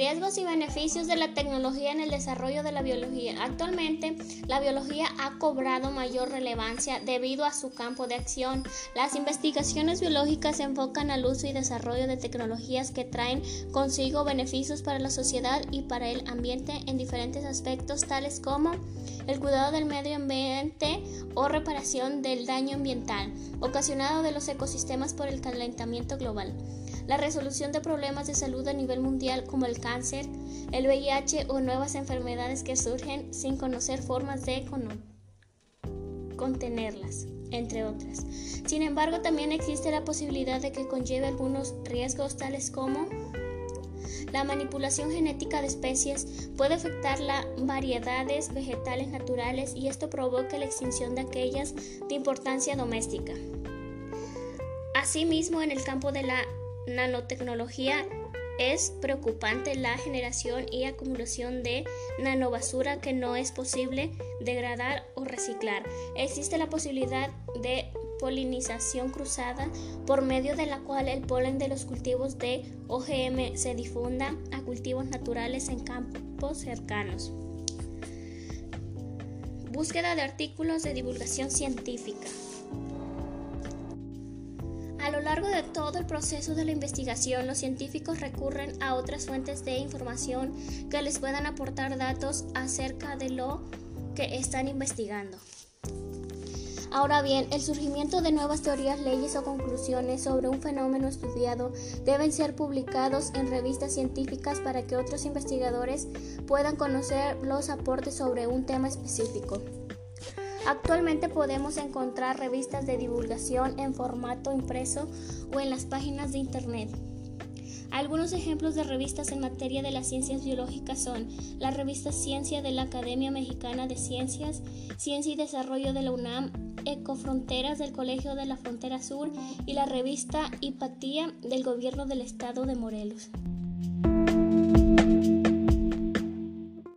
Riesgos y beneficios de la tecnología en el desarrollo de la biología. Actualmente, la biología ha cobrado mayor relevancia debido a su campo de acción. Las investigaciones biológicas se enfocan al uso y desarrollo de tecnologías que traen consigo beneficios para la sociedad y para el ambiente en diferentes aspectos, tales como el cuidado del medio ambiente o reparación del daño ambiental ocasionado de los ecosistemas por el calentamiento global la resolución de problemas de salud a nivel mundial como el cáncer, el VIH o nuevas enfermedades que surgen sin conocer formas de contenerlas, entre otras. Sin embargo, también existe la posibilidad de que conlleve algunos riesgos tales como la manipulación genética de especies puede afectar las variedades vegetales naturales y esto provoca la extinción de aquellas de importancia doméstica. Asimismo, en el campo de la nanotecnología es preocupante la generación y acumulación de nanobasura que no es posible degradar o reciclar. Existe la posibilidad de polinización cruzada por medio de la cual el polen de los cultivos de OGM se difunda a cultivos naturales en campos cercanos. Búsqueda de artículos de divulgación científica. A lo largo de todo el proceso de la investigación, los científicos recurren a otras fuentes de información que les puedan aportar datos acerca de lo que están investigando. Ahora bien, el surgimiento de nuevas teorías, leyes o conclusiones sobre un fenómeno estudiado deben ser publicados en revistas científicas para que otros investigadores puedan conocer los aportes sobre un tema específico. Actualmente podemos encontrar revistas de divulgación en formato impreso o en las páginas de Internet. Algunos ejemplos de revistas en materia de las ciencias biológicas son la revista Ciencia de la Academia Mexicana de Ciencias, Ciencia y Desarrollo de la UNAM, Ecofronteras del Colegio de la Frontera Sur y la revista Hipatía del Gobierno del Estado de Morelos.